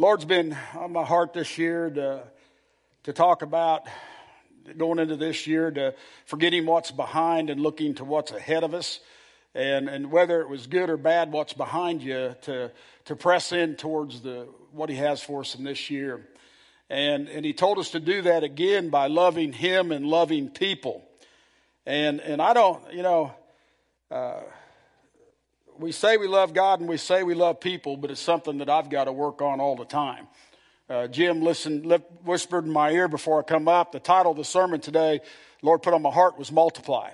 Lord's been on my heart this year to, to talk about going into this year to forgetting what's behind and looking to what's ahead of us. And, and whether it was good or bad, what's behind you to, to press in towards the, what he has for us in this year. And, and he told us to do that again by loving him and loving people. And, and I don't, you know, uh, we say we love God and we say we love people, but it's something that I've got to work on all the time. Uh, Jim listened, whispered in my ear before I come up. The title of the sermon today, Lord put on my heart, was multiply.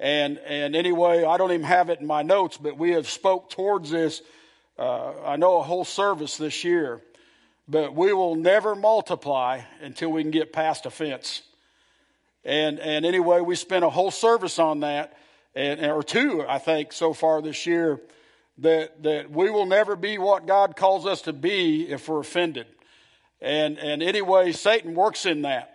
And and anyway, I don't even have it in my notes, but we have spoke towards this. Uh, I know a whole service this year, but we will never multiply until we can get past offense. And and anyway, we spent a whole service on that and, or two, I think, so far this year, that, that we will never be what God calls us to be if we're offended. And, and anyway, Satan works in that.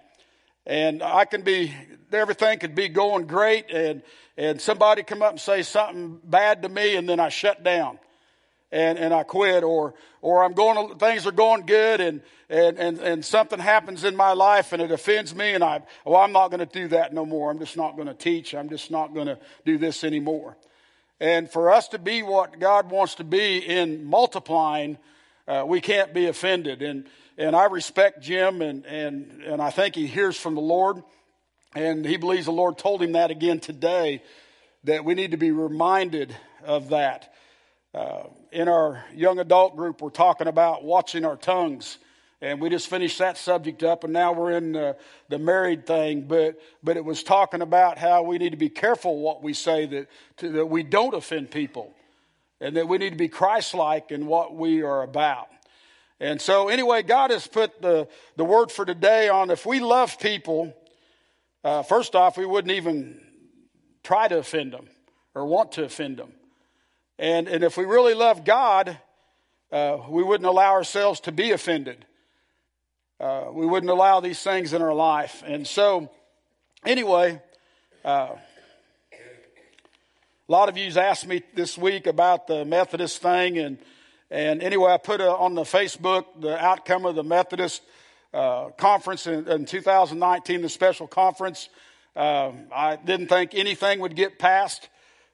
And I can be, everything could be going great, and, and somebody come up and say something bad to me, and then I shut down and, and I quit, or, or I'm going, things are going good and, and, and, and something happens in my life and it offends me and I, well, I'm not going to do that no more. I'm just not going to teach. I'm just not going to do this anymore. And for us to be what God wants to be in multiplying, uh, we can't be offended. And, and I respect Jim and, and, and I think he hears from the Lord and he believes the Lord told him that again today, that we need to be reminded of that. Uh, in our young adult group, we're talking about watching our tongues. And we just finished that subject up, and now we're in the, the married thing. But, but it was talking about how we need to be careful what we say, that, to, that we don't offend people, and that we need to be Christ like in what we are about. And so, anyway, God has put the, the word for today on if we love people, uh, first off, we wouldn't even try to offend them or want to offend them. And, and if we really love God, uh, we wouldn't allow ourselves to be offended. Uh, we wouldn't allow these things in our life. And so, anyway, uh, a lot of you's asked me this week about the Methodist thing, and and anyway, I put a, on the Facebook the outcome of the Methodist uh, conference in, in, 2019, the special conference. Uh, I didn't think anything would get passed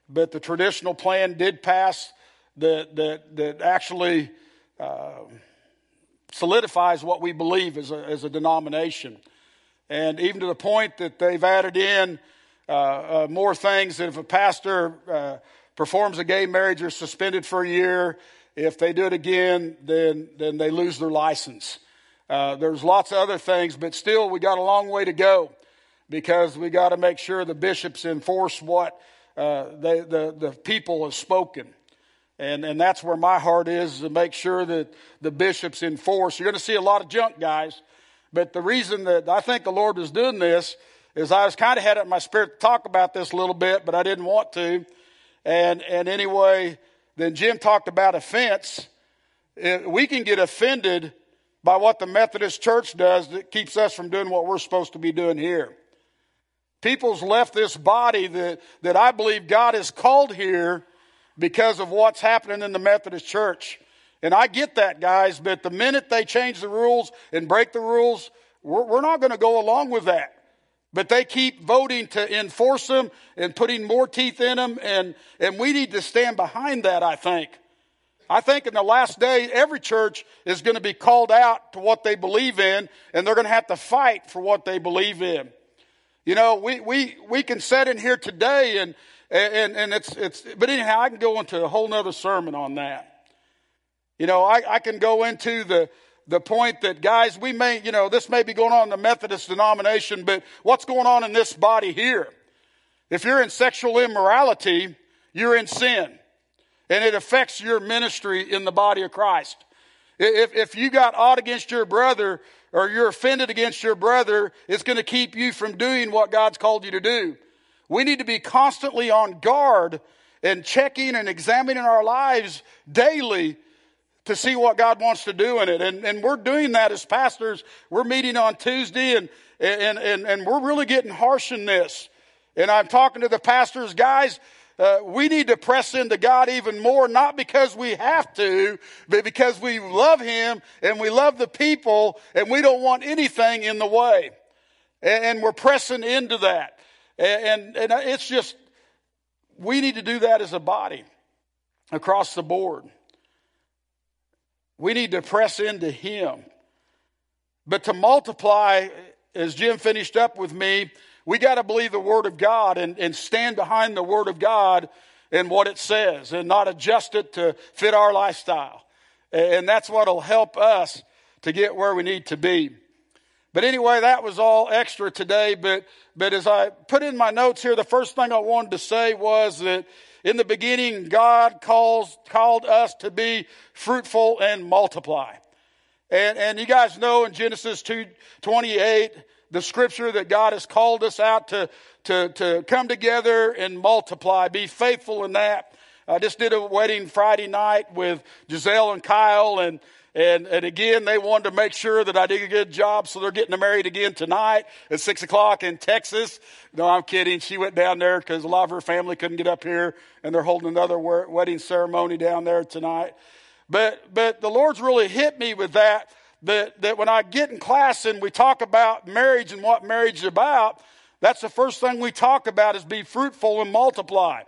but the traditional plan did pass that, that, that actually uh, solidifies what we believe as a, as a denomination. And even to the point that they've added in uh, uh, more things that if a pastor uh, performs a gay marriage, they're suspended for a year. If they do it again, then, then they lose their license. Uh, there's lots of other things, but still, we got a long way to go because we got to make sure the bishops enforce what uh, the, the, the people have spoken. And, and that's where my heart is to make sure that the bishops enforce. You're going to see a lot of junk, guys. But the reason that I think the Lord was doing this is I was kind of had it in my spirit to talk about this a little bit, but I didn't want to. And, and anyway, then Jim talked about offense. We can get offended by what the Methodist Church does that keeps us from doing what we're supposed to be doing here. People's left this body that, that I believe God has called here because of what's happening in the Methodist church. And I get that, guys, but the minute they change the rules and break the rules, we're, we're not going to go along with that. But they keep voting to enforce them and putting more teeth in them, and, and we need to stand behind that, I think. I think in the last day, every church is going to be called out to what they believe in, and they're going to have to fight for what they believe in. You know, we, we, we can sit in here today and, and, and it's, it's, but anyhow, I can go into a whole nother sermon on that. You know, I, I can go into the, the point that guys, we may, you know, this may be going on in the Methodist denomination, but what's going on in this body here? If you're in sexual immorality, you're in sin. And it affects your ministry in the body of Christ. If, if you got odd against your brother, or you're offended against your brother, it's going to keep you from doing what God's called you to do. We need to be constantly on guard and checking and examining our lives daily to see what God wants to do in it. And, and we're doing that as pastors. We're meeting on Tuesday and, and, and, and we're really getting harsh in this. And I'm talking to the pastors, guys, uh, we need to press into God even more, not because we have to, but because we love Him and we love the people and we don't want anything in the way. And, and we're pressing into that. And, and, and it's just, we need to do that as a body across the board. We need to press into Him. But to multiply, as Jim finished up with me, we got to believe the Word of God and, and stand behind the Word of God and what it says and not adjust it to fit our lifestyle. And that's what will help us to get where we need to be. But anyway, that was all extra today. But, but as I put in my notes here, the first thing I wanted to say was that in the beginning, God calls, called us to be fruitful and multiply. And, and you guys know in Genesis 2, 28, the scripture that God has called us out to, to, to come together and multiply, be faithful in that. I just did a wedding Friday night with Giselle and Kyle and, and, and again, they wanted to make sure that I did a good job, so they're getting married again tonight at six o'clock in Texas. No, I'm kidding. She went down there because a lot of her family couldn't get up here, and they're holding another wedding ceremony down there tonight. But, but the Lord's really hit me with that, that, that when I get in class and we talk about marriage and what marriage is about, that's the first thing we talk about is be fruitful and multiply.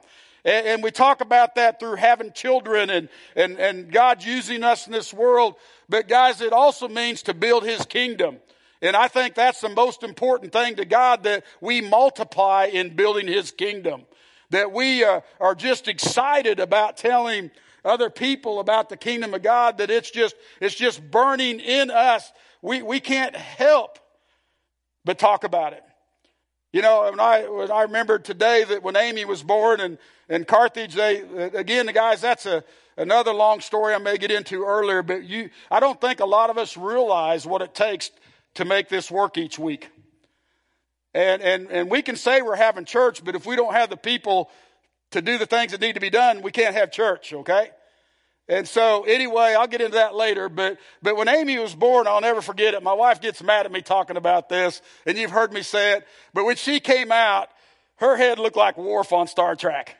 And, and we talk about that through having children and, and, and God using us in this world. But guys, it also means to build His kingdom. And I think that's the most important thing to God that we multiply in building His kingdom. That we uh, are just excited about telling other people about the kingdom of God, that it's just, it's just burning in us. We, we can't help but talk about it. You know, when I, when I remember today that when Amy was born and, and Carthage, they, again, the guys, that's a, another long story I may get into earlier, but you, I don't think a lot of us realize what it takes to make this work each week. And, and, and we can say we're having church, but if we don't have the people to do the things that need to be done, we can't have church, okay? And so, anyway, I'll get into that later. But, but when Amy was born, I'll never forget it. My wife gets mad at me talking about this, and you've heard me say it. But when she came out, her head looked like Worf on Star Trek.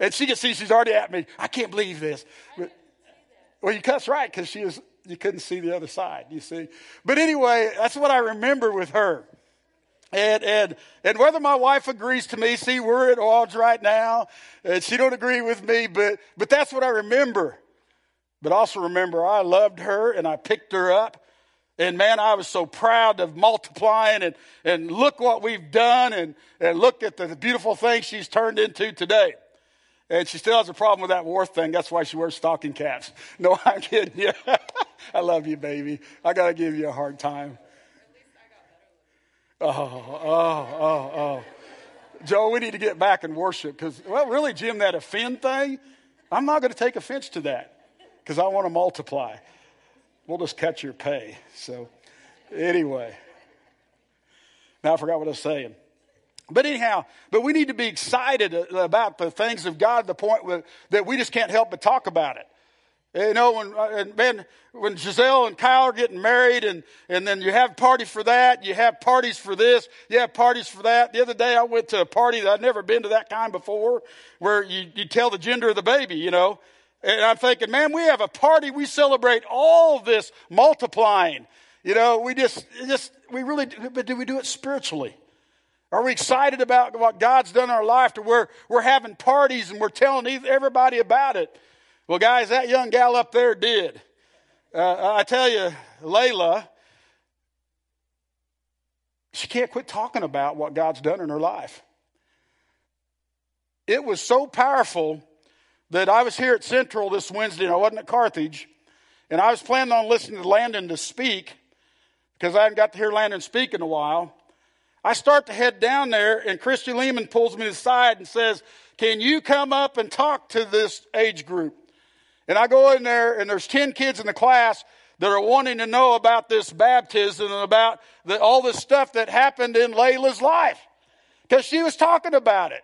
And she can see she's already at me. I can't believe this. But, well, you cuss right because she was, you couldn't see the other side, you see. But anyway, that's what I remember with her. And, and, and whether my wife agrees to me, see, we're at odds right now, and she don't agree with me, but, but that's what I remember. But also remember, I loved her and I picked her up. And man, I was so proud of multiplying and, and look what we've done and, and look at the beautiful thing she's turned into today. And she still has a problem with that war thing. That's why she wears stocking caps. No, I'm kidding you. I love you, baby. I got to give you a hard time. Oh, oh, oh, oh. Joe, we need to get back and worship because, well, really, Jim, that offend thing, I'm not going to take offense to that because I want to multiply. We'll just cut your pay. So, anyway. Now I forgot what I was saying. But anyhow, but we need to be excited uh, about the things of God, the point that we just can't help but talk about it. You know, when, uh, and man, when Giselle and Kyle are getting married and, and then you have parties for that, you have parties for this, you have parties for that. The other day I went to a party that I'd never been to that kind before where you, you tell the gender of the baby, you know. And I'm thinking, man, we have a party. We celebrate all this multiplying. You know, we just, just, we really, but do we do it spiritually? Are we excited about what God's done in our life to where we're having parties and we're telling everybody about it? Well, guys, that young gal up there did. Uh, I tell you, Layla, she can't quit talking about what God's done in her life. It was so powerful that I was here at Central this Wednesday and I wasn't at Carthage. And I was planning on listening to Landon to speak because I hadn't got to hear Landon speak in a while. I start to head down there and Christy Lehman pulls me aside and says, Can you come up and talk to this age group? And I go in there and there's 10 kids in the class that are wanting to know about this baptism and about the, all this stuff that happened in Layla's life because she was talking about it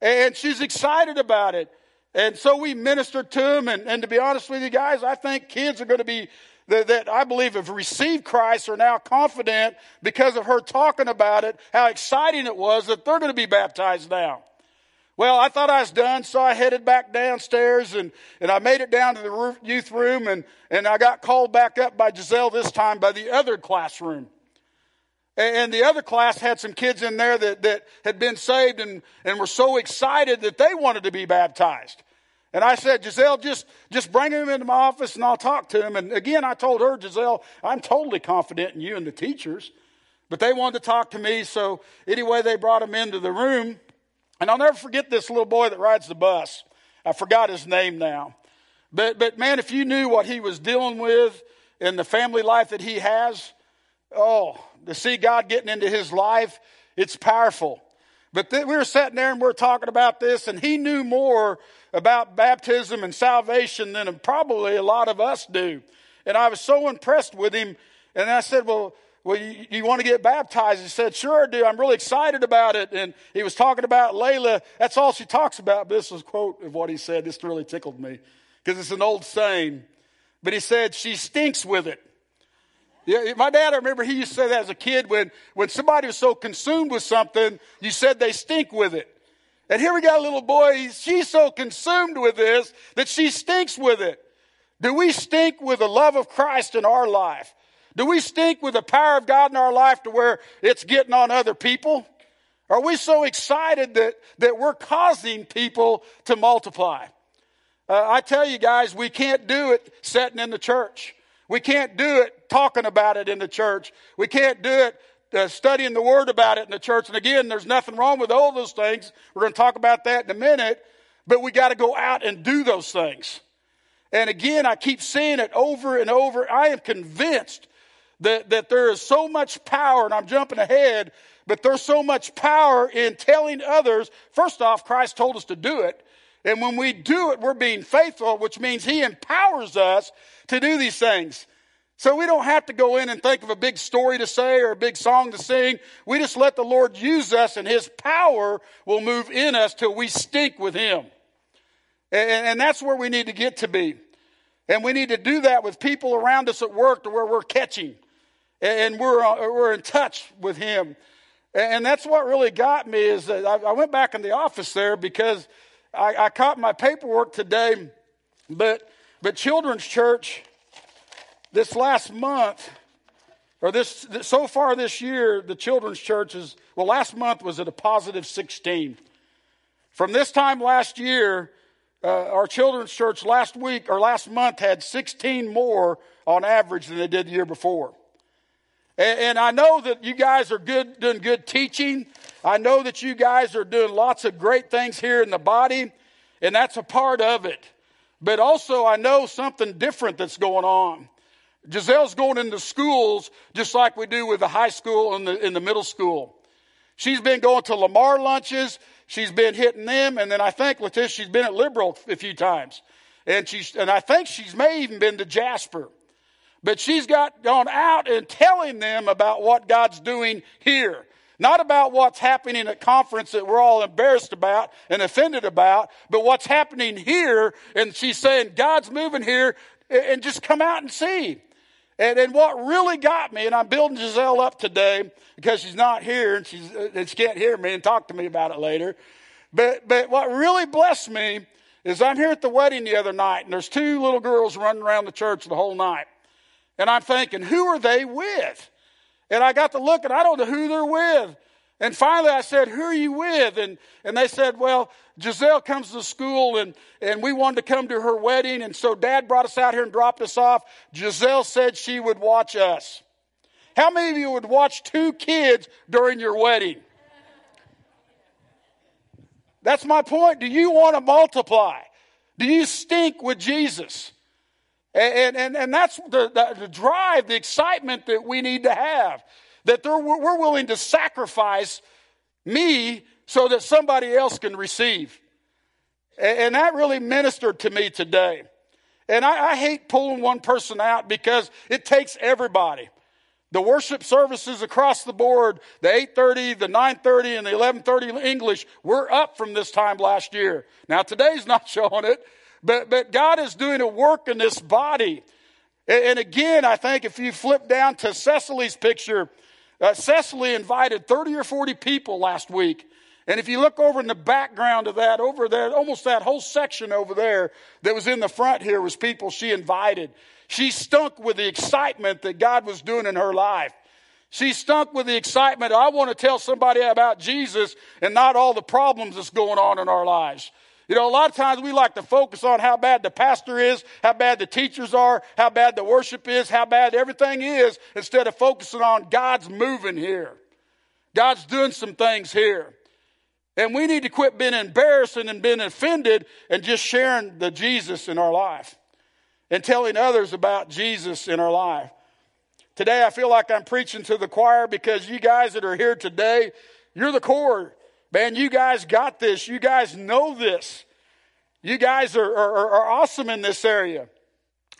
and she's excited about it. And so we ministered to them. And, and to be honest with you guys, I think kids are going to be, that, that I believe have received Christ are now confident because of her talking about it, how exciting it was that they're going to be baptized now. Well, I thought I was done, so I headed back downstairs and, and I made it down to the youth room and, and I got called back up by Giselle this time by the other classroom. And the other class had some kids in there that, that had been saved and, and were so excited that they wanted to be baptized. And I said, Giselle, just, just bring them into my office and I'll talk to them. And again, I told her, Giselle, I'm totally confident in you and the teachers. But they wanted to talk to me. So anyway, they brought them into the room. And I'll never forget this little boy that rides the bus. I forgot his name now. But, but man, if you knew what he was dealing with in the family life that he has, oh, to see God getting into his life, it's powerful. But we were sitting there and we are talking about this, and he knew more about baptism and salvation than probably a lot of us do. And I was so impressed with him. And I said, Well, well, you, you, want to get baptized? He said, Sure, I do. I'm really excited about it. And he was talking about Layla. That's all she talks about. This was a quote of what he said. This really tickled me because it's an old saying. But he said, She stinks with it. Yeah, my dad, I remember he used to say that as a kid when, when somebody was so consumed with something, you said they stink with it. And here we got a little boy, she's so consumed with this that she stinks with it. Do we stink with the love of Christ in our life? Do we stink with the power of God in our life to where it's getting on other people? Are we so excited that, that we're causing people to multiply? Uh, I tell you guys, we can't do it sitting in the church. We can't do it talking about it in the church. We can't do it uh, studying the word about it in the church. And again, there's nothing wrong with all those things. We're going to talk about that in a minute. But we got to go out and do those things. And again, I keep seeing it over and over. I am convinced that, that there is so much power, and I'm jumping ahead, but there's so much power in telling others. First off, Christ told us to do it. And when we do it, we're being faithful, which means He empowers us to do these things. So we don't have to go in and think of a big story to say or a big song to sing. We just let the Lord use us and His power will move in us till we stink with Him. And, and that's where we need to get to be. And we need to do that with people around us at work to where we're catching and we're, uh, we're in touch with Him. And that's what really got me is that I went back in the office there because I, I caught my paperwork today, but, but Children's Church, this last month, or this, so far this year, the Children's Church is, well, last month was at a positive 16. From this time last year, uh, our children's church last week or last month had 16 more on average than they did the year before. And, and I know that you guys are good, doing good teaching. I know that you guys are doing lots of great things here in the body, and that's a part of it. But also, I know something different that's going on. Giselle's going into schools just like we do with the high school and the, in the middle school. She's been going to Lamar lunches. She's been hitting them. And then I think, Letitia, she's been at Liberal a few times. And she's, and I think she's may even been to Jasper. But she's got gone out and telling them about what God's doing here. Not about what's happening at conference that we're all embarrassed about and offended about, but what's happening here. And she's saying, God's moving here and just come out and see. And, and what really got me, and I'm building Giselle up today because she's not here and, she's, uh, and she can't hear me and talk to me about it later. But, but what really blessed me is I'm here at the wedding the other night and there's two little girls running around the church the whole night. And I'm thinking, who are they with? And I got to look and I don't know who they're with. And finally I said, who are you with? And, and they said, well, Giselle comes to school and, and we wanted to come to her wedding. And so dad brought us out here and dropped us off. Giselle said she would watch us. How many of you would watch two kids during your wedding? That's my point. Do you want to multiply? Do you stink with Jesus? And, and, and that's the, the, the drive, the excitement that we need to have. That we're willing to sacrifice me so that somebody else can receive. And, and that really ministered to me today. And I, I hate pulling one person out because it takes everybody. The worship services across the board, the 8:30, the 9:30 and the 11:30 English, we're up from this time last year. Now today's not showing it, but, but God is doing a work in this body. And, again, I think if you flip down to Cecily's picture, uh, Cecily invited 30 or 40 people last week. And if you look over in the background of that, over there, almost that whole section over there that was in the front here was people she invited. She stunk with the excitement that God was doing in her life. She stunk with the excitement. I want to tell somebody about Jesus and not all the problems that's going on in our lives. You know, a lot of times we like to focus on how bad the pastor is, how bad the teachers are, how bad the worship is, how bad everything is, instead of focusing on God's moving here. God's doing some things here. And we need to quit being embarrassed and being offended and just sharing the Jesus in our life and telling others about Jesus in our life. Today, I feel like I'm preaching to the choir because you guys that are here today, you're the core. Man, you guys got this. You guys know this. You guys are, are, are awesome in this area.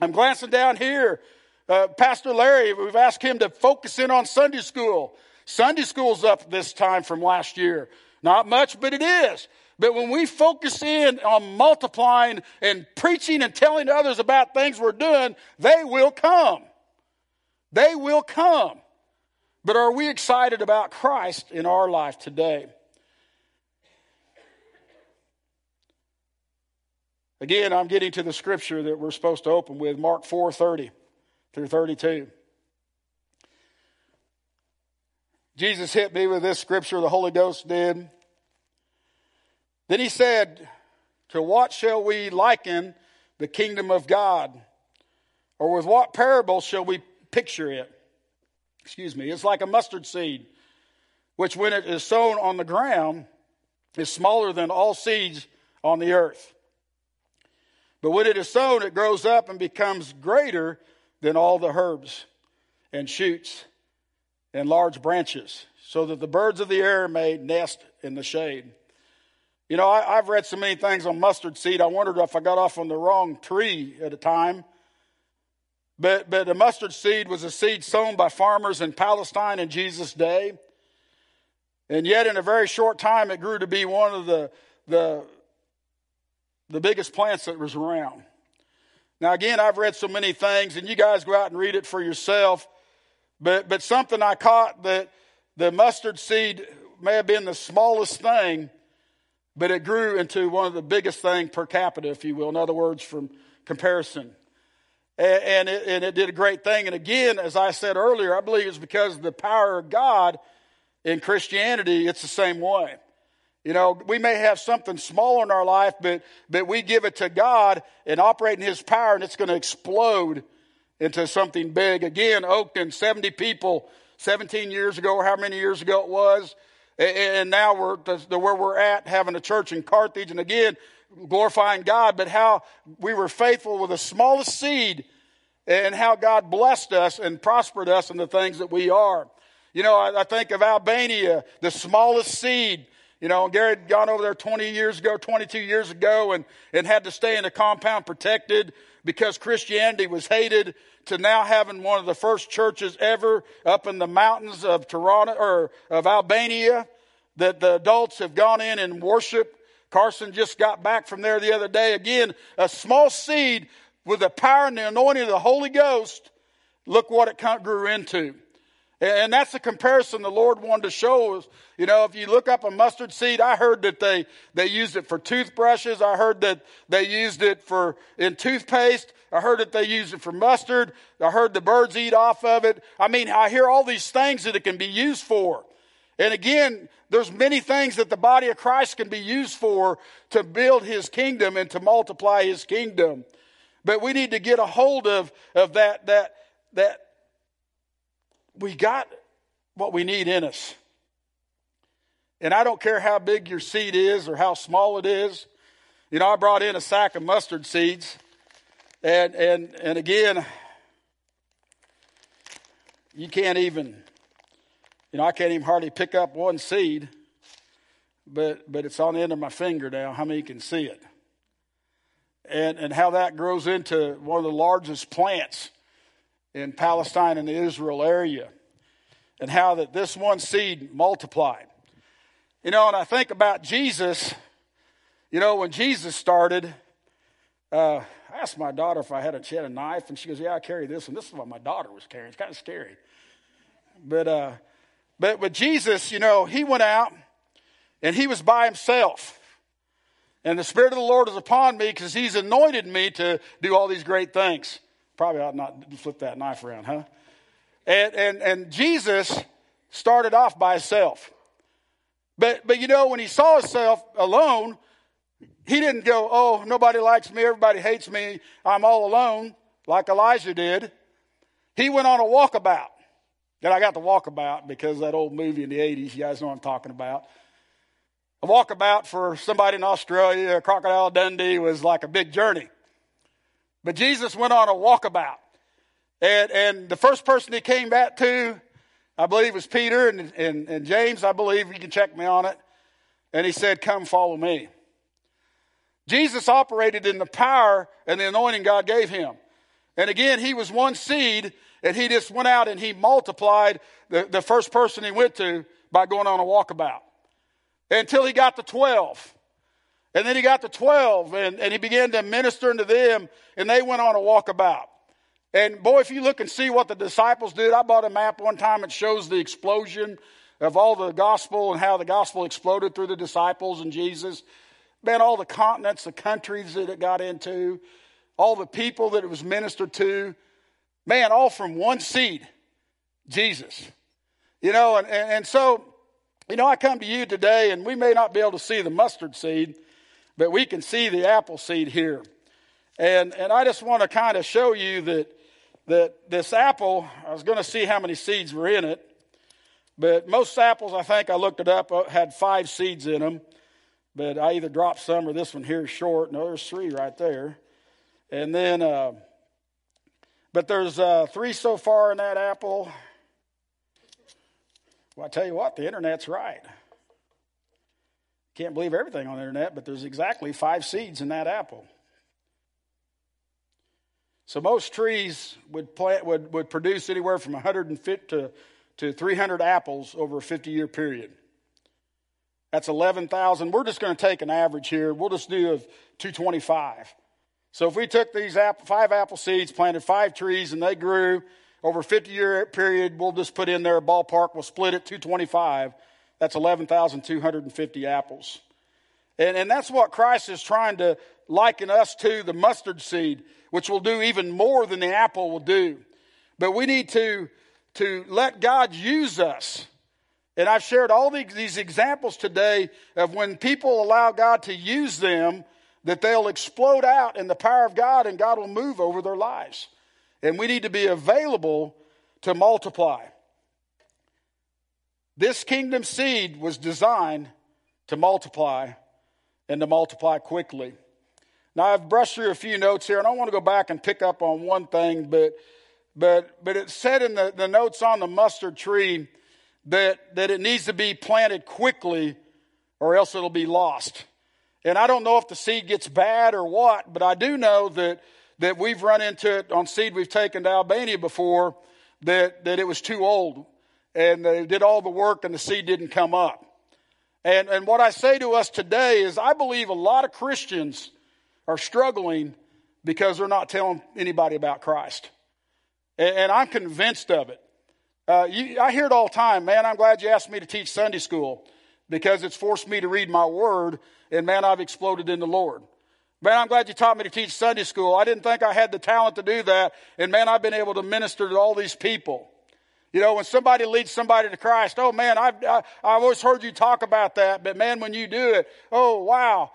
I'm glancing down here. Uh, Pastor Larry, we've asked him to focus in on Sunday school. Sunday school's up this time from last year. Not much, but it is. But when we focus in on multiplying and preaching and telling others about things we're doing, they will come. They will come. But are we excited about Christ in our life today? Again, I'm getting to the scripture that we're supposed to open with, Mark 4:30 through 32. Jesus hit me with this scripture, the Holy Ghost did. Then he said, To what shall we liken the kingdom of God? Or with what parable shall we picture it? Excuse me. It's like a mustard seed, which when it is sown on the ground is smaller than all seeds on the earth. But when it is sown, it grows up and becomes greater than all the herbs and shoots and large branches, so that the birds of the air may nest in the shade. You know, I, have read so many things on mustard seed, I wondered if I got off on the wrong tree at a time. But, but the mustard seed was a seed sown by farmers in Palestine in Jesus' day. And yet, in a very short time, it grew to be one of the, the, the biggest plants that was around. Now, again, I've read so many things, and you guys go out and read it for yourself. But, but something I caught that the mustard seed may have been the smallest thing, but it grew into one of the biggest thing per capita, if you will. In other words, from comparison. And, and, it, and it did a great thing. And again, as I said earlier, I believe it's because of the power of God in Christianity, it's the same way. You know, we may have something small in our life, but, but we give it to God and operate in His power, and it's going to explode into something big. Again, Oakton, 70 people 17 years ago, or how many years ago it was. And now we're to where we're at, having a church in Carthage. And again, glorifying God, but how we were faithful with the smallest seed and how God blessed us and prospered us in the things that we are. You know, I, I think of Albania, the smallest seed. You know, Gary had gone over there 20 years ago, 22 years ago, and, and had to stay in a compound protected because Christianity was hated to now having one of the first churches ever up in the mountains of Toronto or of Albania that the adults have gone in and worshiped. Carson just got back from there the other day. Again, a small seed with the power and the anointing of the Holy Ghost. Look what it grew into. And that's the comparison the Lord wanted to show us. You know, if you look up a mustard seed, I heard that they, they used it for toothbrushes. I heard that they used it for, in toothpaste. I heard that they used it for mustard. I heard the birds eat off of it. I mean, I hear all these things that it can be used for. And again, there's many things that the body of Christ can be used for to build his kingdom and to multiply his kingdom. But we need to get a hold of, of that, that, that we got what we need in us. And I don't care how big your seed is or how small it is. You know, I brought in a sack of mustard seeds. And and and again, you can't even you know, I can't even hardly pick up one seed, but but it's on the end of my finger now. How many can see it? And and how that grows into one of the largest plants in Palestine and the Israel area, and how that this one seed multiplied. You know, and I think about Jesus. You know, when Jesus started, uh, I asked my daughter if I had a, she had a knife, and she goes, "Yeah, I carry this." And this is what my daughter was carrying. It's kind of scary, but uh, but with Jesus, you know, he went out And he was by himself. And the Spirit of the Lord is upon me because he's anointed me to do all these great things. Probably ought not flip that knife around, huh? And, and, and Jesus started off by himself. But, but you know, when he saw himself alone, he didn't go, oh, nobody likes me, everybody hates me, I'm all alone, like Elijah did. He went on a walkabout. And I got the walkabout because that old movie in the 80s, you guys know what I'm talking about. A walkabout for somebody in Australia, Crocodile Dundee, was like a big journey. But Jesus went on a walkabout. And, and the first person he came back to, I believe was Peter and, and, and James, I believe, you can check me on it. And he said, Come follow me. Jesus operated in the power and the anointing God gave him. And again, he was one seed, and he just went out and he multiplied the, the first person he went to by going on a walkabout until he got to 12. And then he got to 12 and, and he began to minister unto them and they went on a walkabout. And boy, if you look and see what the disciples did, I bought a map one time. It shows the explosion of all the gospel and how the gospel exploded through the disciples and Jesus. Man, all the continents, the countries that it got into, all the people that it was ministered to. Man, all from one seed, Jesus. You know, and, and, and so, you know, I come to you today and we may not be able to see the mustard seed, but we can see the apple seed here. And, and I just want to kind of show you that that this apple, I was going to see how many seeds were in it, but most apples, I think I looked it up, uh, had five seeds in them. But I either dropped some or this one here is short. No, there's three right there. And then, uh, but there's uh, three so far in that apple. Well, I tell you what, the internet's right. Can't believe everything on the internet, but there's exactly five seeds in that apple. So most trees would, plant, would, would produce anywhere from 150 to, to 300 apples over a 50 year period. That's 11,000. We're just going to take an average here. We'll just do 225. So if we took these apple, five apple seeds, planted five trees, and they grew over a 50 year period, we'll just put in there a ballpark. We'll split it 225. That's 11,250 apples. And, and that's what Christ is trying to liken us to the mustard seed which will do even more than the apple will do. But we need to, to let God use us. And I've shared all these examples today of when people allow God to use them, that they'll explode out in the power of God and God will move over their lives. And we need to be available to multiply. This kingdom seed was designed to multiply and to multiply quickly. Now I've brushed through a few notes here, and I want to go back and pick up on one thing, but but but it said in the, the notes on the mustard tree that that it needs to be planted quickly, or else it'll be lost. And I don't know if the seed gets bad or what, but I do know that that we've run into it on seed we've taken to Albania before that that it was too old, and they did all the work and the seed didn't come up. And and what I say to us today is I believe a lot of Christians are struggling because they're not telling anybody about Christ. And, and I'm convinced of it. Uh, you, I hear it all the time, man, I'm glad you asked me to teach Sunday school because it's forced me to read my word, and man, I've exploded in the Lord. Man, I'm glad you taught me to teach Sunday school. I didn't think I had the talent to do that, and man, I've been able to minister to all these people. You know, when somebody leads somebody to Christ, oh man, I've, I, I've always heard you talk about that, but man, when you do it, oh wow,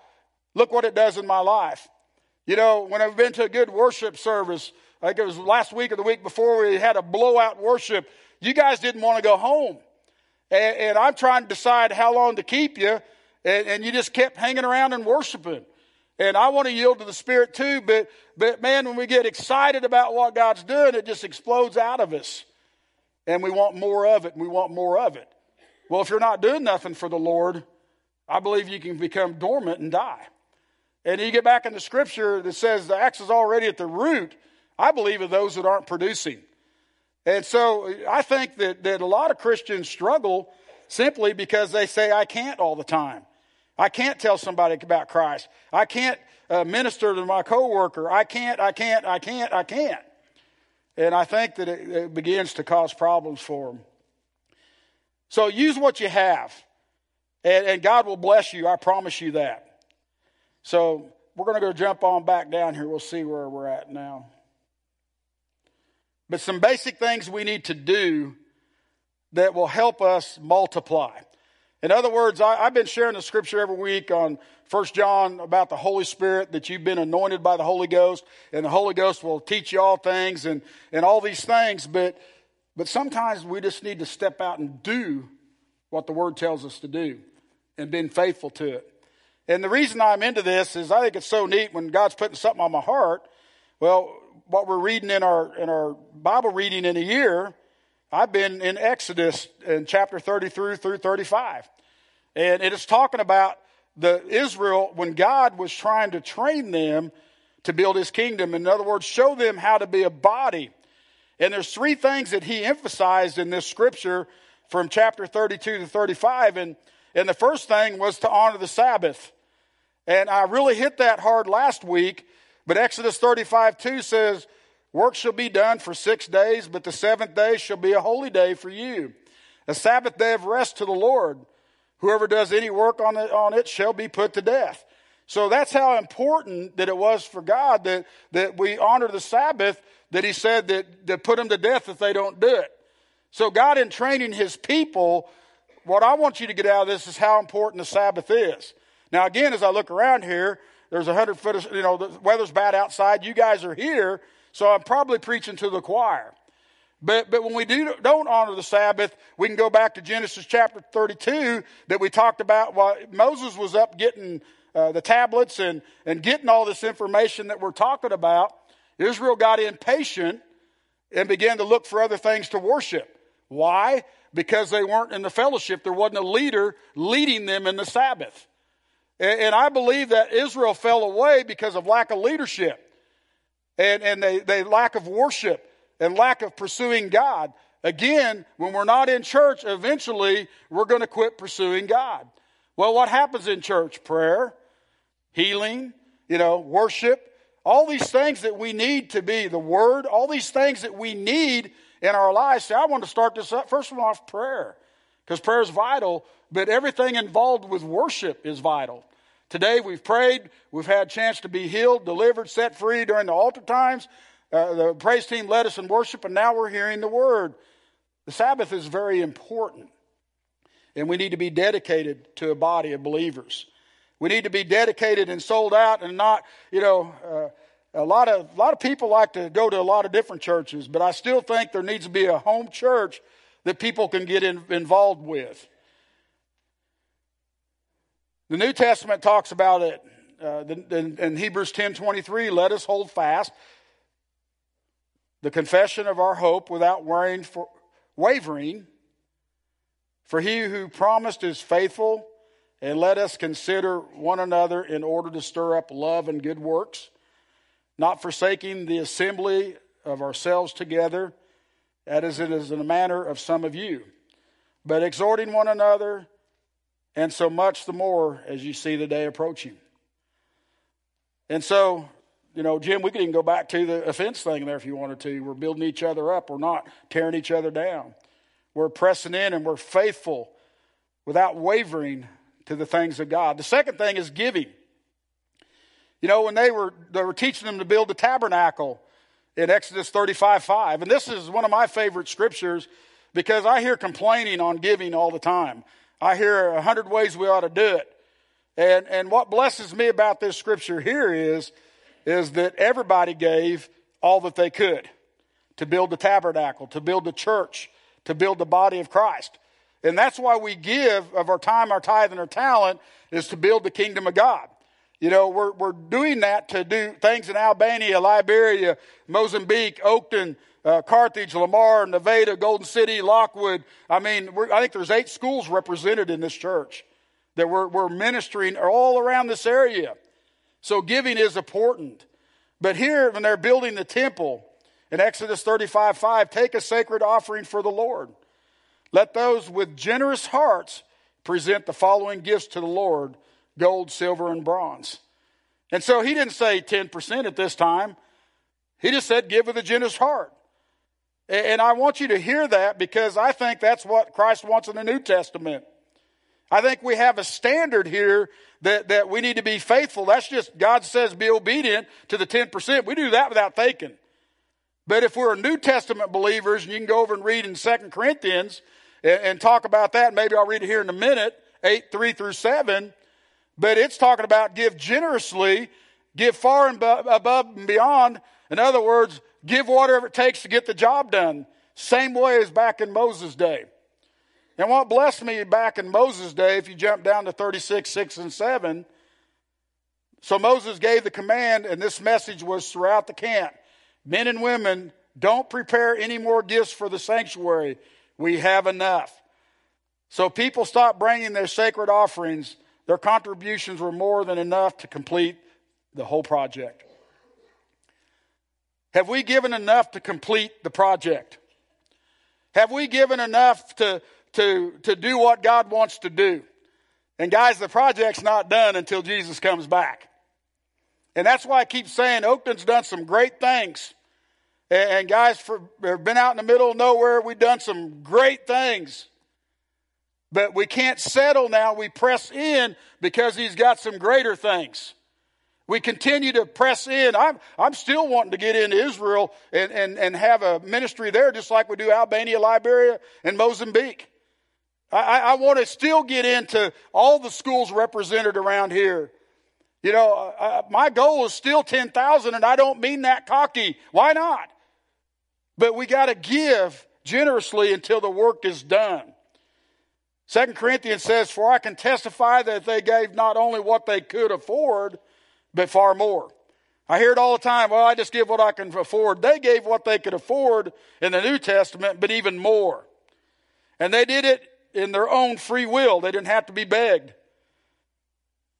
Look what it does in my life. You know, when I've been to a good worship service, I think it was last week or the week before, we had a blowout worship. You guys didn't want to go home. And, and I'm trying to decide how long to keep you, and, and you just kept hanging around and worshiping. And I want to yield to the Spirit too, but, but man, when we get excited about what God's doing, it just explodes out of us. And we want more of it, and we want more of it. Well, if you're not doing nothing for the Lord, I believe you can become dormant and die. And you get back in the scripture that says the axe is already at the root, I believe of those that aren't producing. And so I think that, that a lot of Christians struggle simply because they say, I can't all the time. I can't tell somebody about Christ. I can't uh, minister to my coworker. I can't, I can't, I can't, I can't. And I think that it, it begins to cause problems for them. So use what you have. And, and God will bless you. I promise you that. So we're going to go jump on back down here. We'll see where we're at now. But some basic things we need to do that will help us multiply. In other words, I, have been sharing the scripture every week on First John about the Holy Spirit, that you've been anointed by the Holy Ghost, and the Holy Ghost will teach you all things and, and all these things. But, but sometimes we just need to step out and do what the Word tells us to do and being faithful to it. And the reason I'm into this is I think it's so neat when God's putting something on my heart. Well, what we're reading in our in our Bible reading in a year, I've been in Exodus in chapter 33 through 35. And it is talking about the Israel when God was trying to train them to build his kingdom. In other words, show them how to be a body. And there's three things that he emphasized in this scripture from chapter 32 to 35. And, and the first thing was to honor the Sabbath. And I really hit that hard last week, but Exodus 35 2 says, Work shall be done for six days, but the seventh day shall be a holy day for you, a Sabbath day of rest to the Lord. Whoever does any work on it, on it shall be put to death. So that's how important that it was for God that, that we honor the Sabbath, that He said that, that put them to death if they don't do it. So God in training His people, what I want you to get out of this is how important the Sabbath is. Now again, as I look around here, there's a hundred foot, you know, the weather's bad outside. You guys are here, so I'm probably preaching to the choir. But, but when we do, don't honor the Sabbath, we can go back to Genesis chapter 32 that we talked about while Moses was up getting uh, the tablets and, and getting all this information that we're talking about. Israel got impatient and began to look for other things to worship. Why? Because they weren't in the fellowship. There wasn't a leader leading them in the Sabbath. And, and I believe that Israel fell away because of lack of leadership and, and they, they lack of worship and lack of pursuing God. Again, when we're not in church, eventually we're going to quit pursuing God. Well, what happens in church? Prayer, healing, you know, worship, all these things that we need to be, the Word, all these things that we need in our lives. See, I want to start this up first of all off prayer, because prayer is vital, but everything involved with worship is vital. Today we've prayed, we've had a chance to be healed, delivered, set free during the altar times. Uh, the praise team led us in worship, and now we're hearing the word. The Sabbath is very important, and we need to be dedicated to a body of believers. We need to be dedicated and sold out, and not, you know, uh, a lot of a lot of people like to go to a lot of different churches, but I still think there needs to be a home church that people can get in, involved with. The New Testament talks about it uh, in, in Hebrews ten twenty three. Let us hold fast the confession of our hope without for, wavering. For he who promised is faithful, and let us consider one another in order to stir up love and good works, not forsaking the assembly of ourselves together, as it is in the manner of some of you, but exhorting one another, and so much the more as you see the day approaching. And so you know, Jim, we could even go back to the offense thing there if you wanted to. We're building each other up. We're not tearing each other down. We're pressing in and we're faithful without wavering to the things of God. The second thing is giving. You know, when they were they were teaching them to build the tabernacle in Exodus 35 5. And this is one of my favorite scriptures because I hear complaining on giving all the time. I hear a hundred ways we ought to do it. And and what blesses me about this scripture here is is that everybody gave all that they could to build the tabernacle, to build the church, to build the body of Christ. And that's why we give of our time, our tithe, and our talent is to build the kingdom of God. You know, we're, we're doing that to do things in Albania, Liberia, Mozambique, Oakton, uh, Carthage, Lamar, Nevada, Golden City, Lockwood. I mean, I think there's eight schools represented in this church that we're, we're ministering all around this area. So giving is important. But here, when they're building the temple in Exodus 35 5, take a sacred offering for the Lord. Let those with generous hearts present the following gifts to the Lord gold, silver, and bronze. And so he didn't say 10% at this time. He just said, give with a generous heart. And I want you to hear that because I think that's what Christ wants in the New Testament. I think we have a standard here that, that we need to be faithful. That's just, God says be obedient to the 10%. We do that without thinking. But if we're New Testament believers, and you can go over and read in 2 Corinthians and, and talk about that, maybe I'll read it here in a minute, 8, 3 through 7. But it's talking about give generously, give far and above and beyond. In other words, give whatever it takes to get the job done. Same way as back in Moses' day. And what blessed me back in Moses' day, if you jump down to 36, 6, and 7, so Moses gave the command, and this message was throughout the camp Men and women, don't prepare any more gifts for the sanctuary. We have enough. So people stopped bringing their sacred offerings. Their contributions were more than enough to complete the whole project. Have we given enough to complete the project? Have we given enough to, to, to do what God wants to do? And guys, the project's not done until Jesus comes back. And that's why I keep saying Oakton's done some great things. And guys, for, been out in the middle of nowhere. We've done some great things. But we can't settle now. We press in because he's got some greater things. We continue to press in. I'm, I'm still wanting to get into Israel and, and, and have a ministry there just like we do Albania, Liberia, and Mozambique. I, I want to still get into all the schools represented around here. You know, my goal is still 10,000 and I don't mean that cocky. Why not? But we got to give generously until the work is done. Second Corinthians says, For I can testify that they gave not only what they could afford, but far more. I hear it all the time. Well, I just give what I can afford. They gave what they could afford in the New Testament, but even more. And they did it in their own free will. They didn't have to be begged.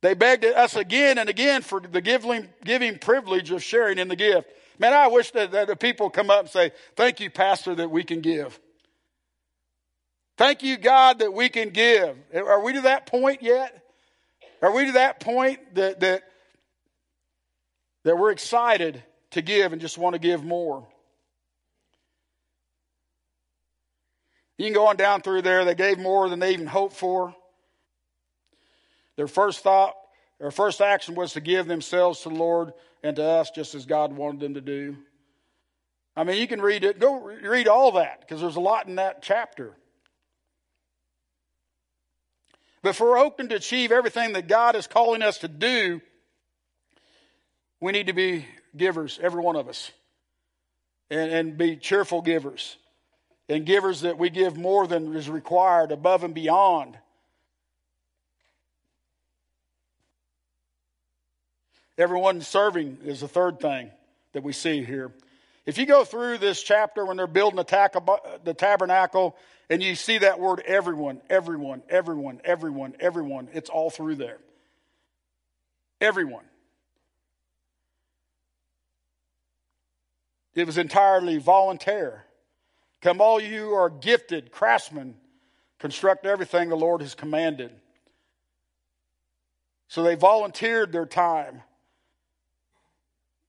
They begged us again and again for the giving, giving privilege of sharing in the gift. Man, I wish that, that the people come up and say, Thank you, Pastor, that we can give. Thank you, God, that we can give. Are we to that point yet? Are we to that point that, that, that we're excited to give and just want to give more? You can go on down through there. They gave more than they even hoped for. Their first thought, their first action was to give themselves to the Lord and to us just as God wanted them to do. I mean, you can read it, go read all that because there's a lot in that chapter. But for Oakton to achieve everything that God is calling us to do, we need to be givers, every one of us, and, and be cheerful givers, and givers that we give more than is required, above and beyond. Everyone serving is the third thing that we see here. If you go through this chapter when they're building the tabernacle and you see that word everyone, everyone, everyone, everyone, everyone, it's all through there. Everyone. It was entirely voluntary. Come, all you who are gifted craftsmen, construct everything the Lord has commanded. So they volunteered their time.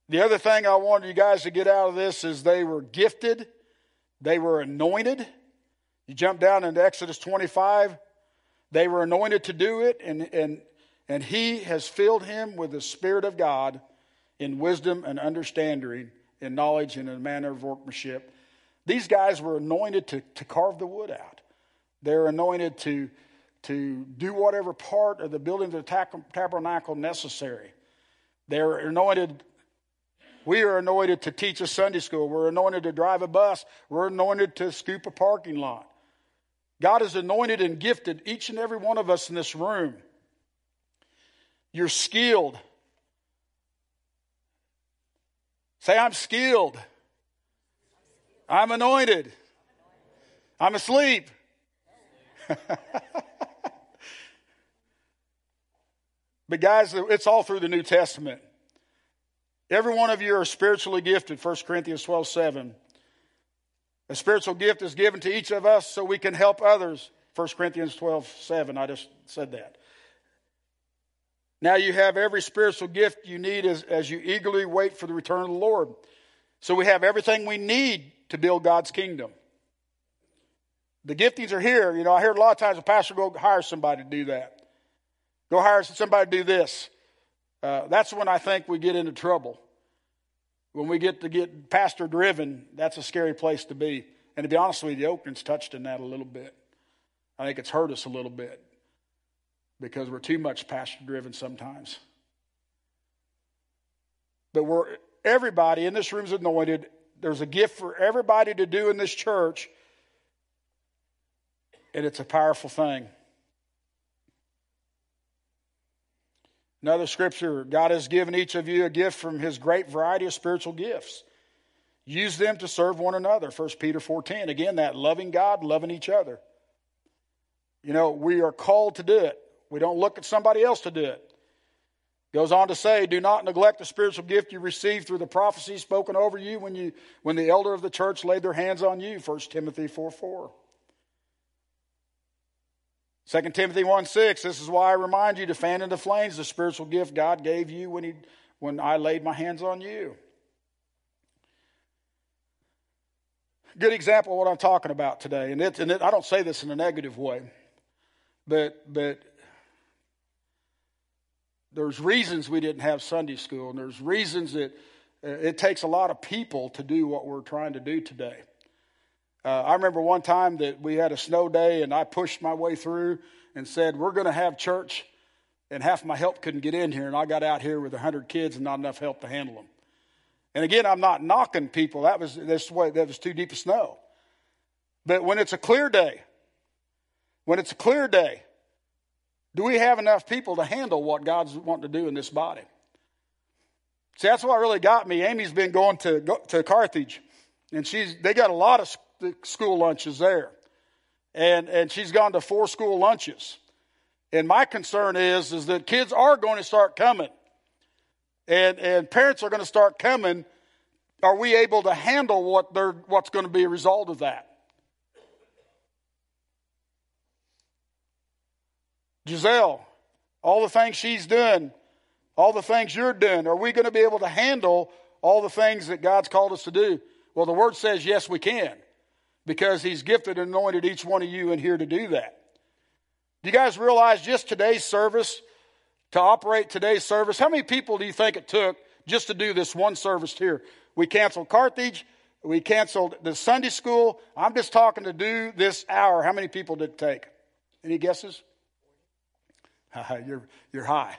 The other thing I wanted you guys to get out of this is they were gifted, they were anointed. You jump down into Exodus 25, they were anointed to do it, and, and, and he has filled him with the Spirit of God in wisdom and understanding, in knowledge and in manner of workmanship. These guys were anointed to, to carve the wood out. They're anointed to, to do whatever part of the building of the tabernacle necessary. They're anointed we are anointed to teach a Sunday school. We're anointed to drive a bus. We're anointed to scoop a parking lot. God has anointed and gifted each and every one of us in this room. You're skilled. Say, I'm skilled. I'm anointed. I'm asleep. but, guys, it's all through the New Testament. Every one of you are spiritually gifted, 1 Corinthians 12 7. A spiritual gift is given to each of us so we can help others, 1 Corinthians 12 7. I just said that. Now you have every spiritual gift you need as, as you eagerly wait for the return of the Lord. So we have everything we need to build God's kingdom. The giftings are here. You know, I hear a lot of times a pastor go hire somebody to do that. Go hire somebody to do this. Uh, that's when I think we get into trouble. When we get to get pastor driven, that's a scary place to be. And to be honest with you, the Oakton's touched in that a little bit. I think it's hurt us a little bit because we're too much pastor driven sometimes. But we're everybody in this room is anointed. There's a gift for everybody to do in this church, and it's a powerful thing. Another scripture God has given each of you a gift from his great variety of spiritual gifts. Use them to serve one another. 1 Peter 4:10. Again, that loving God, loving each other. You know, we are called to do it. We don't look at somebody else to do it. Goes on to say, do not neglect the spiritual gift you received through the prophecy spoken over you when you when the elder of the church laid their hands on you. 1 Timothy 4 4. 2 Timothy 1 6, this is why I remind you to fan into flames the spiritual gift God gave you when, he, when I laid my hands on you. Good example of what I'm talking about today. And, it, and it, I don't say this in a negative way, but, but there's reasons we didn't have Sunday school, and there's reasons that uh, it takes a lot of people to do what we're trying to do today. Uh, I remember one time that we had a snow day, and I pushed my way through and said, We're going to have church, and half my help couldn't get in here, and I got out here with 100 kids and not enough help to handle them. And again, I'm not knocking people. That was this way. That was too deep of snow. But when it's a clear day, when it's a clear day, do we have enough people to handle what God's wanting to do in this body? See, that's what really got me. Amy's been going to to Carthage, and she's they got a lot of school lunches there. And, and she's gone to four school lunches. And my concern is, is that kids are going to start coming. And, and parents are going to start coming. Are we able to handle what they're, what's going to be a result of that? Giselle, all the things she's doing, all the things you're doing, are we going to be able to handle all the things that God's called us to do? Well, the Word says, yes, we can because He's gifted and anointed each one of you in here to do that. Do you guys realize just today's service, to operate today's service, how many people do you think it took just to do this one service here? We canceled Carthage. We canceled the Sunday school. I'm just talking to do this hour. How many people did it take? Any guesses? you're, you're high.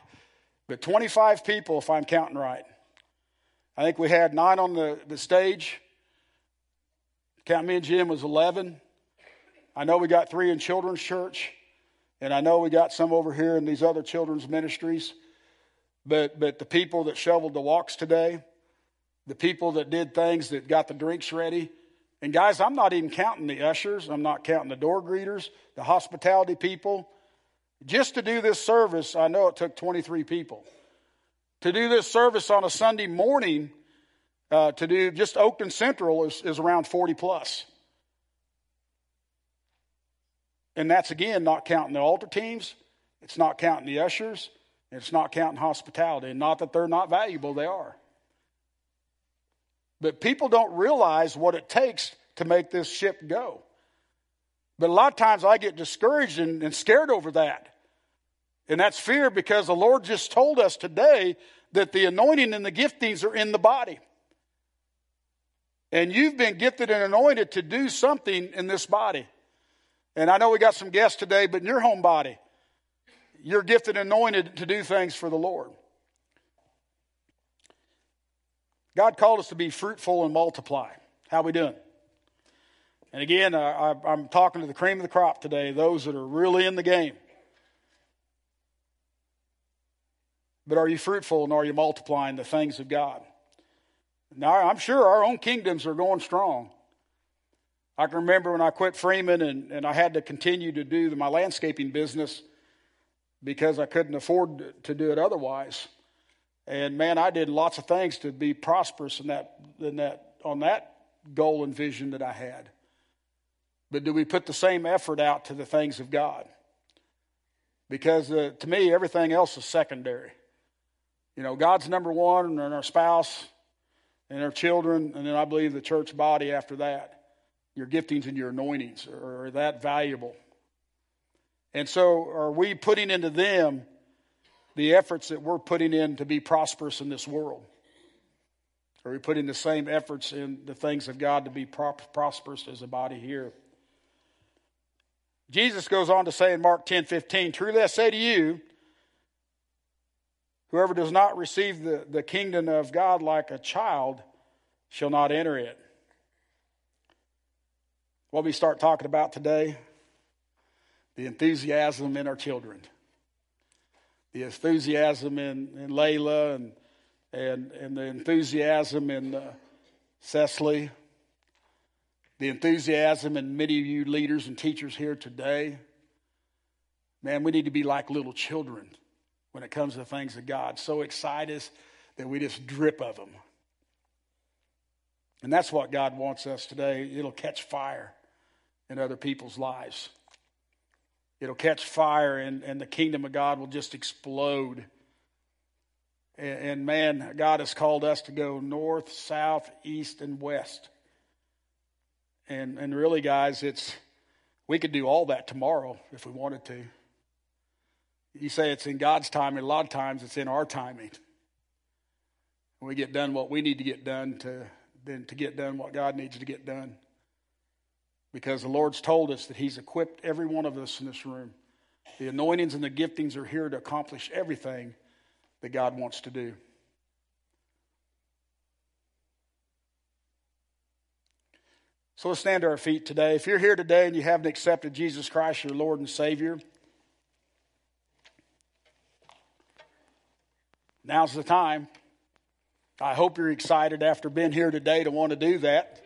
But 25 people, if I'm counting right. I think we had nine on the, the stage. Count me and Jim was 11. I know we got three in children's church, and I know we got some over here in these other children's ministries. But, but the people that shoveled the walks today, the people that did things that got the drinks ready, and guys, I'm not even counting the ushers, I'm not counting the door greeters, the hospitality people. Just to do this service, I know it took 23 people. To do this service on a Sunday morning, uh, to do just Oakton Central is, is around 40 plus. And that's again not counting the altar teams, it's not counting the ushers, and it's not counting hospitality. And not that they're not valuable, they are. But people don't realize what it takes to make this ship go. But a lot of times I get discouraged and, and scared over that. And that's fear because the Lord just told us today that the anointing and the giftings are in the body. And you've been gifted and anointed to do something in this body. And I know we got some guests today, but in your home body, you're gifted and anointed to do things for the Lord. God called us to be fruitful and multiply. How we doing? And again, I, I'm talking to the cream of the crop today, those that are really in the game. But are you fruitful and are you multiplying the things of God? Now, I'm sure our own kingdoms are going strong. I can remember when I quit Freeman and, and I had to continue to do my landscaping business because I couldn't afford to do it otherwise. And man, I did lots of things to be prosperous in that, in that, on that goal and vision that I had. But do we put the same effort out to the things of God? Because uh, to me, everything else is secondary. You know, God's number one, and our spouse, and our children, and then I believe the church body after that. your giftings and your anointings are that valuable. And so, are we putting into them the efforts that we're putting in to be prosperous in this world? Are we putting the same efforts in the things of God to be prosperous as a body here? Jesus goes on to say in Mark 10 15, Truly I say to you, whoever does not receive the, the kingdom of God like a child shall not enter it. What we start talking about today the enthusiasm in our children, the enthusiasm in, in Layla and, and, and the enthusiasm in uh, Cecily the enthusiasm in many of you leaders and teachers here today. Man, we need to be like little children when it comes to things of God. So excited that we just drip of them. And that's what God wants us today. It'll catch fire in other people's lives. It'll catch fire, and, and the kingdom of God will just explode. And, and man, God has called us to go north, south, east, and west and, and really, guys, it's, we could do all that tomorrow if we wanted to. You say it's in God's timing, a lot of times it's in our timing. We get done what we need to get done to then to get done what God needs to get done. Because the Lord's told us that He's equipped every one of us in this room. The anointings and the giftings are here to accomplish everything that God wants to do. So let's stand to our feet today. If you're here today and you haven't accepted Jesus Christ, your Lord and Savior, now's the time. I hope you're excited after being here today to want to do that.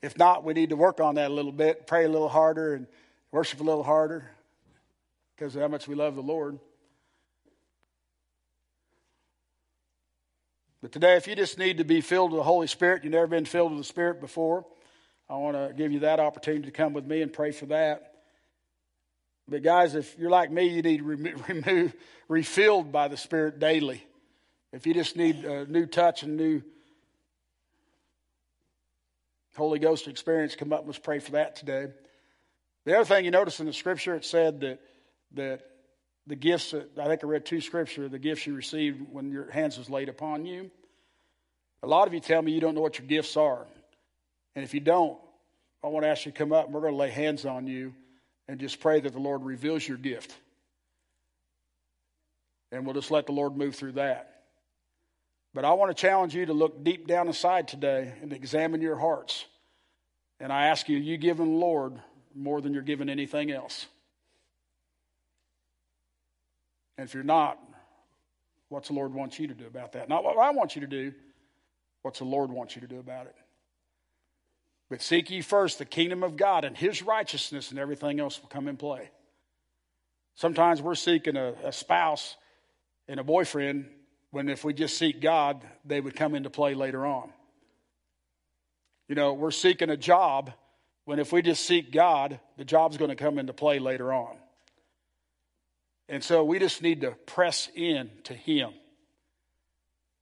If not, we need to work on that a little bit, pray a little harder, and worship a little harder because of how much we love the Lord. But today, if you just need to be filled with the Holy Spirit, you've never been filled with the Spirit before, I want to give you that opportunity to come with me and pray for that. But guys, if you're like me, you need remove, refilled by the Spirit daily. If you just need a new touch and new Holy Ghost experience, come up. And let's pray for that today. The other thing you notice in the Scripture, it said that that the gifts. That, I think I read two Scripture. The gifts you received when your hands was laid upon you. A lot of you tell me you don't know what your gifts are. And if you don't, I want to ask you to come up and we're going to lay hands on you and just pray that the Lord reveals your gift. And we'll just let the Lord move through that. But I want to challenge you to look deep down inside today and examine your hearts. And I ask you, you giving the Lord more than you're giving anything else? And if you're not, what's the Lord wants you to do about that? Not what I want you to do, what's the Lord wants you to do about it? But seek ye first the kingdom of God and his righteousness, and everything else will come in play. Sometimes we're seeking a, a spouse and a boyfriend when if we just seek God, they would come into play later on. You know, we're seeking a job when if we just seek God, the job's going to come into play later on. And so we just need to press in to Him.